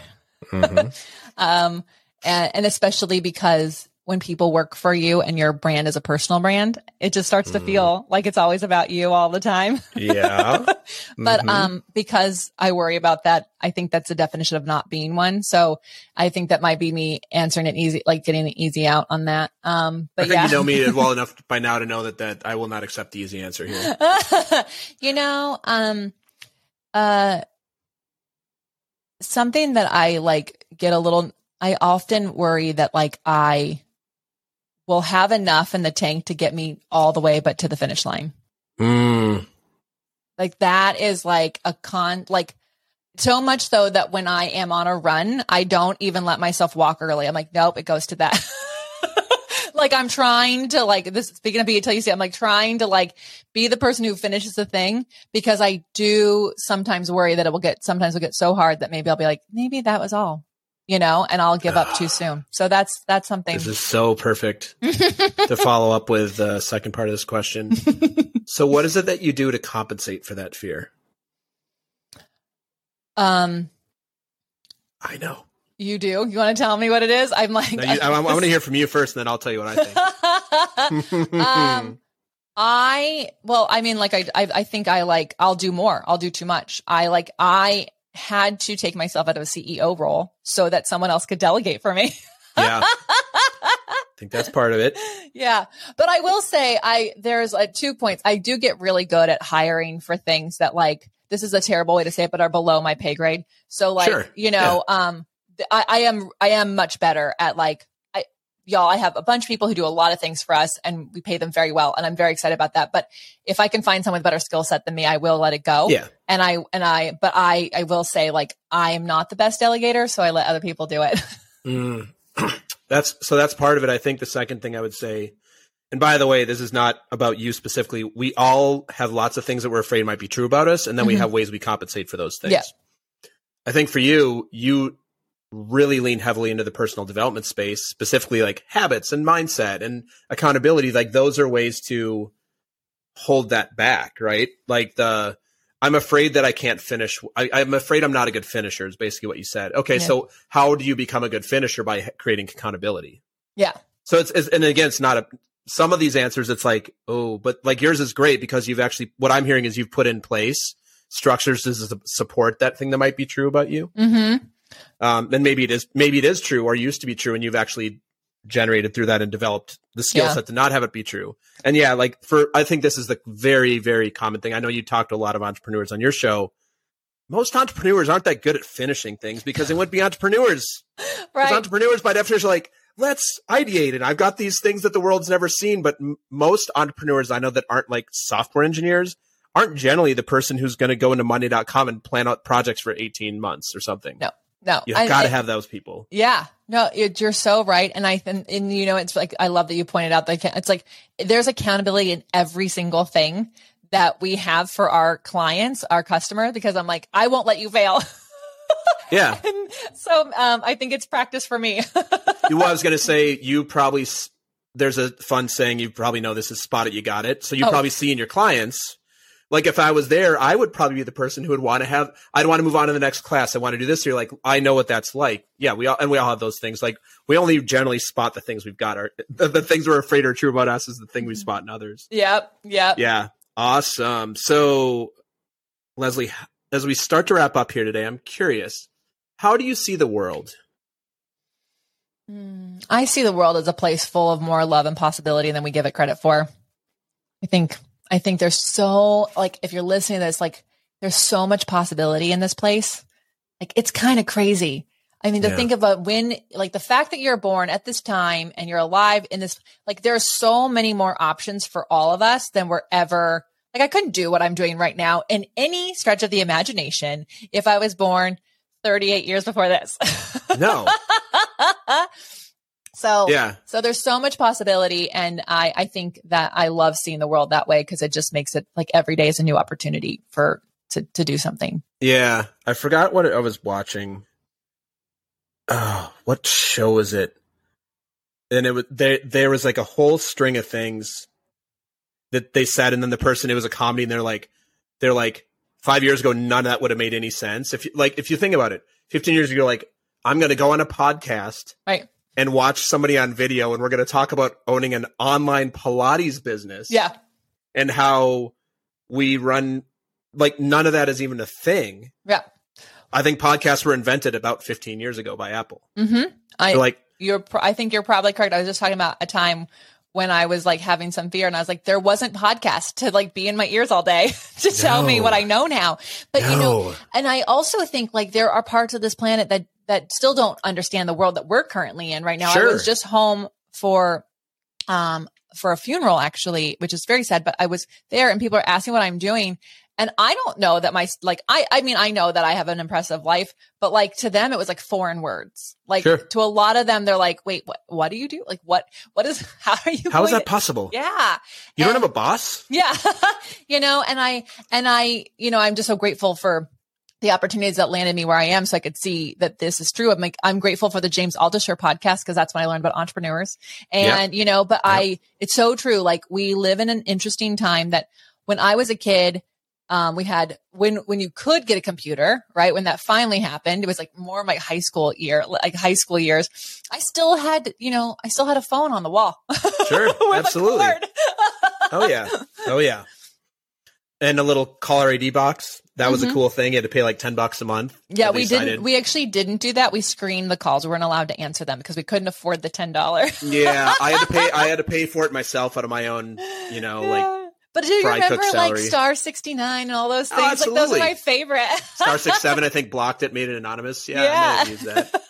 Mm-hmm. um, and, and especially because when people work for you and your brand is a personal brand, it just starts to Mhm. feel like it's always about you all the time. Yeah. but Mhm. um because I worry about that, I think that's the definition of not being one. So I think that might be me answering it easy, like getting an easy out on that. Um but I think yeah. you know me well enough by now to know that that I will not accept the easy answer here. you know, um, uh, something that I like get a little, I often worry that like I will have enough in the tank to get me all the way, but to the finish line. Mm. Like that is like a con, like so much so that when I am on a run, I don't even let myself walk early. I'm like, nope, it goes to that. like I'm trying to like this speaking of be until you see, I'm like trying to like be the person who finishes the thing because I do sometimes worry that it will get sometimes will get so hard that maybe I'll be like, maybe that was all. You know, and I'll give up too soon. So that's that's something. This is so perfect to follow up with the second part of this question. so what is it that you do to compensate for that fear? um, I know. you do. You want to tell me what it is? I'm like, Now you, I, I want to hear from you first, and then I'll tell you what I think. um, I well, I mean, like I, I, I think I like I'll do more. I'll do too much. I like I had to take myself out of a CEO role so that someone else could delegate for me. yeah, I think that's part of it. yeah, but I will say I there's like two points. I do get really good at hiring for things that like this is a terrible way to say it, but are below my pay grade. So like Sure. you know, um, I, I am I am much better at like y'all. I have a bunch of people who do a lot of things for us, and we pay them very well, and I'm very excited about that. But if I can find someone with better skill set than me, I will let it go. Yeah, And I and I, but I I will say like I am not the best delegator, so I let other people do it. Mm. that's so. That's part of it. I think the second thing I would say, and by the way, this is not about you specifically. We all have lots of things that we're afraid might be true about us, and then we Mhm. have ways we compensate for those things. Yeah. I think for you, you really lean heavily into the personal development space, specifically like habits and mindset and accountability. Like those are ways to hold that back, right? Like the I'm afraid that I can't finish. I, I'm afraid I'm not a good finisher. Is basically what you said. Okay, Yeah. so how do you become a good finisher by creating accountability? yeah. So it's, it's and again, it's not a. Some of these answers, it's like, oh, but like yours is great because you've actually. What I'm hearing is you've put in place structures to support that thing that might be true about you. Mm-hmm. Um, and maybe it is, maybe it is true or used to be true, and you've actually generated through that and developed the skill Yeah. set to not have it be true. And yeah, like for, I think this is the very, very common thing. I know you talked to a lot of entrepreneurs on your show. Most entrepreneurs aren't that good at finishing things because they wouldn't be entrepreneurs. Right. entrepreneurs, by definition, are like, let's ideate. And I've got these things that the world's never seen. But m- most entrepreneurs I know that aren't like software engineers aren't generally the person who's going to go into Monday.com and plan out projects for 18 months or something. No. No. You've got to have those people. Yeah, no, it, you're so right, and I and, and you know it's like I love that you pointed out that it's like there's accountability in every single thing that we have for our clients, our customer, because I'm like I won't let you fail. Yeah. and so um, I think it's practice for me. you, well, I was going to say, you probably, there's a fun saying, you probably know this is spot it, you got it. So you Oh. probably see in your clients, like if I was there, I would probably be the person who would want to have, I'd want to move on to the next class. I want to do this here. Like, I know what that's like. Yeah. We all, and we all have those things. Like, we only generally spot the things we've got. Are the, the things we're afraid are true about us is the thing we spot in others. yep, yep. Yeah. Awesome. So, Lesley, as we start to wrap up here today, I'm curious, how do you see the world? Mm, I see the world as a place full of more love and possibility than we give it credit for. I think I think there's so like if you're listening to this, like there's so much possibility in this place. Like it's kind of crazy. I mean, to Yeah. think of a when like the fact that you're born at this time and you're alive in this like there are so many more options for all of us than we're ever like I couldn't do what I'm doing right now in any stretch of the imagination if I was born 38 years before this. No. so Yeah. so there's so much possibility and I I think that I love seeing the world that way because it just makes it like every day is a new opportunity for to to do something. Yeah, I forgot what I was watching. Oh, what show is it? And it was there. There was like a whole string of things that they said, and then the person it was a comedy, and they're like, they're like, five years ago, none of that would have made any sense. If you like, if you think about it, fifteen years ago, like, I'm going to go on a podcast, Right. And watch somebody on video, and we're going to talk about owning an online Pilates business, Yeah. and how we run. Like, none of that is even a thing. Yeah. I think podcasts were invented about 15 years ago by Apple. Mm-hmm. I like, you're I think you're probably correct. I was just talking about a time when I was like having some fear and I was like, there wasn't podcast to like be in my ears all day to tell me what I know now. But you know, and I also think like there are parts of this planet that that still don't understand the world that we're currently in right now. Sure. I was just home for um for a funeral actually, which is very sad, but I was there and people are asking what I'm doing. And I don't know that my like I I mean I know that I have an impressive life, but like to them it was like foreign words. Like Sure. to a lot of them they're like, "Wait, what what do you do? Like what what is how are you how is that to-" possible? Yeah. You don't have a boss? Yeah. you know, and I, and I, you know, I'm just so grateful for the opportunities that landed me where I am so I could see that this is true. I'm like, I'm grateful for the James Altucher podcast because that's when I learned about entrepreneurs. And, you know, but I, it's so true. Like we live in an interesting time that when I was a kid, um, we had when when you could get a computer, right? When that finally happened, it was like more my high school year, like high school years. I still had, you know, I still had a phone on the wall. Sure, absolutely. Oh yeah. Oh yeah. And a little caller ID box. That was a Mhm. cool thing. You had to pay like 10 bucks a month. Yeah, we didn't. did. We actually didn't do that. We screened the calls. We weren't allowed to answer them because we couldn't afford the ten dollars. yeah, I had to pay I had to pay for it myself out of my own, you know, like But do you remember like. Star sixty nine and all those Oh, things? like those are my favorite. Star Six Seven, I think blocked it, made it anonymous. Yeah, I Yeah. used that. All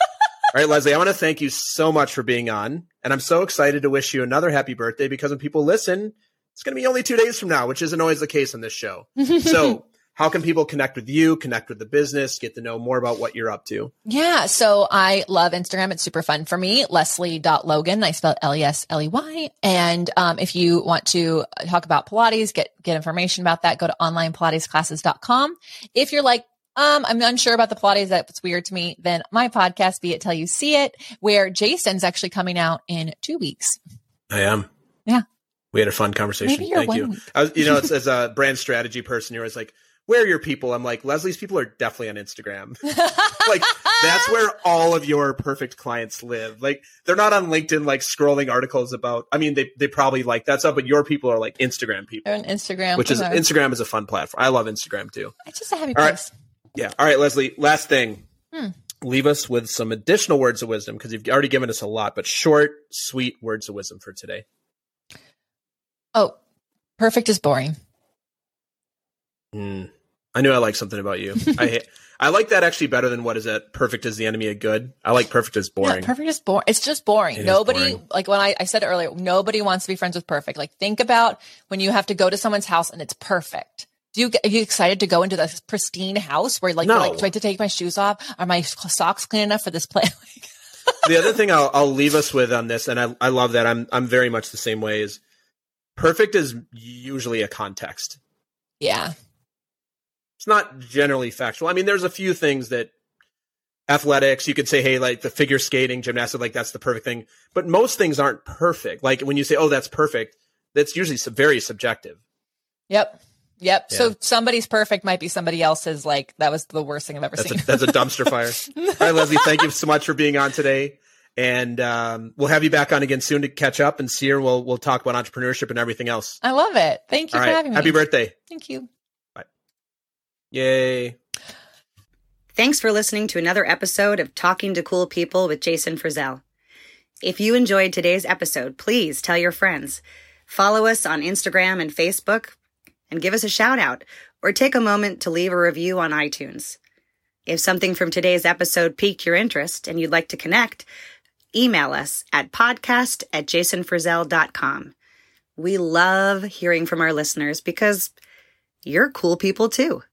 right, Lesley, I want to thank you so much for being on. And I'm so excited to wish you another happy birthday because when people listen, it's going to be only two days from now, which isn't always the case on this show. So, how can people connect with you, connect with the business, get to know more about what you're up to? Yeah. So I love Instagram. It's super fun for me. Lesley.logan. I spelled L-E-S-L-E-Y. And, um, if you want to talk about Pilates, get, get information about that, go to onlinepilatesclasses.com. If you're like, um, I'm unsure about the Pilates. That's weird to me. Then my podcast, Be It Till You See It, where Jason's actually coming out in two weeks. I am. Yeah. We had a fun conversation. Thank one you. I was, you know, it's, as a brand strategy person, you're always like, where are your people? I'm like, Lesley's people are definitely on Instagram. like that's where all of your perfect clients live. Like they're not on LinkedIn, like scrolling articles about. I mean, they they probably like that stuff, but your people are like Instagram people, They're on Instagram. which is Uh, Instagram is a fun platform. I love Instagram too. It's just a happy All right. place. Yeah. All right, Lesley. Last thing. Hmm. Leave us with some additional words of wisdom because you've already given us a lot, but short, sweet words of wisdom for today. Oh, perfect is boring. Mm. I knew I liked something about you. I hate, I like that actually better than what is it? Perfect is the enemy of good. I like perfect is boring. Yeah, perfect is boring. It's just boring. It nobody, boring. like when I, I said it earlier, nobody wants to be friends with perfect. Like think about when you have to go to someone's house and it's perfect. Do you get, are you excited to go into this pristine house where like, No. like, do I have to take my shoes off? Are my socks clean enough for this play? The other thing I'll, I'll leave us with on this, and I, I love that I'm I'm very much the same way. Is perfect is usually a context. yeah. It's not generally factual. I mean, there's a few things that athletics you could say, hey, like the figure skating, gymnastics, like that's the perfect thing. But most things aren't perfect. Like when you say, oh, that's perfect, that's usually very subjective. Yep. Yep. Yeah. So somebody's perfect might be somebody else's. Like that was the worst thing I've ever That's seen. a, that's a dumpster fire. All right, Lesley, thank you so much for being on today. And um, we'll have you back on again soon to catch up and see her. We'll we'll talk about entrepreneurship and everything else. I love it. Thank you All for right, having me. happy birthday! Thank you. Bye. Yay! Thanks for listening to another episode of Talking to Cool People with Jason Frazell. If you enjoyed today's episode, please tell your friends. Follow us on Instagram and Facebook and give us a shout out or take a moment to leave a review on iTunes. If something from today's episode piqued your interest and you'd like to connect, email us at podcast at jasonfrazell.com. We love hearing from our listeners because you're cool people too.